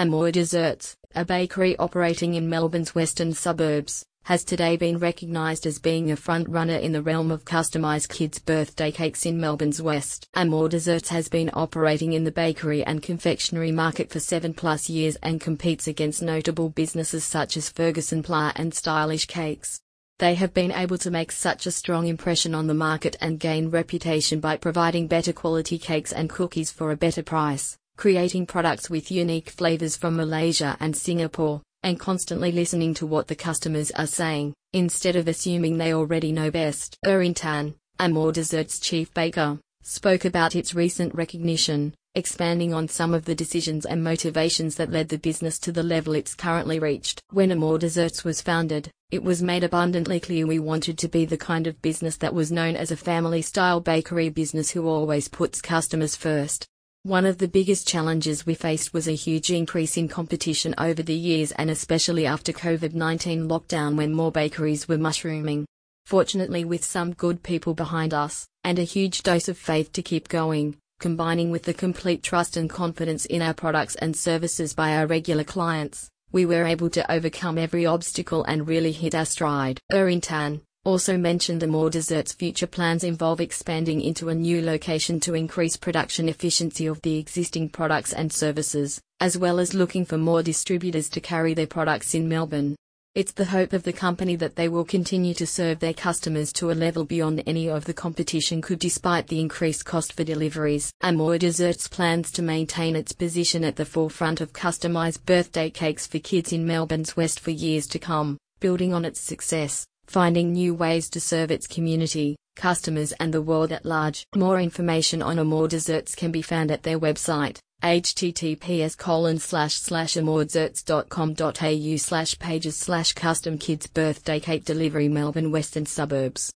Amore Desserts, a bakery operating in Melbourne's western suburbs, has today been recognised as being a front-runner in the realm of customised kids' birthday cakes in Melbourne's west. Amore Desserts has been operating in the bakery and confectionery market for seven plus years and competes against notable businesses such as Ferguson Plarre and Stylish Cakes. They have been able to make such a strong impression on the market and gain reputation by providing better quality cakes and cookies for a better price, creating products with unique flavors from Malaysia and Singapore, and constantly listening to what the customers are saying, instead of assuming they already know best. Erin Tan, Amore Desserts chief baker, spoke about its recent recognition, expanding on some of the decisions and motivations that led the business to the level it's currently reached. When Amore Desserts was founded, it was made abundantly clear we wanted to be the kind of business that was known as a family style bakery business who always puts customers first. One of the biggest challenges we faced was a huge increase in competition over the years and especially after COVID 19 lockdown when more bakeries were mushrooming. Fortunately, with some good people behind us, and a huge dose of faith to keep going, combining with the complete trust and confidence in our products and services by our regular clients, we were able to overcome every obstacle and really hit our stride. Erin Tan also mentioned Amore Desserts' future plans involve expanding into a new location to increase production efficiency of the existing products and services, as well as looking for more distributors to carry their products in Melbourne. It's the hope of the company that they will continue to serve their customers to a level beyond any of the competition could despite the increased cost for deliveries. Amore Desserts plans to maintain its position at the forefront of customized birthday cakes for kids in Melbourne's West for years to come, building on its success, finding new ways to serve its community, customers and the world at large. More information on Amore Desserts can be found at their website https colon slash slash amoredesserts.com.au slash pages slash custom kids birthday cake delivery Melbourne Western Suburbs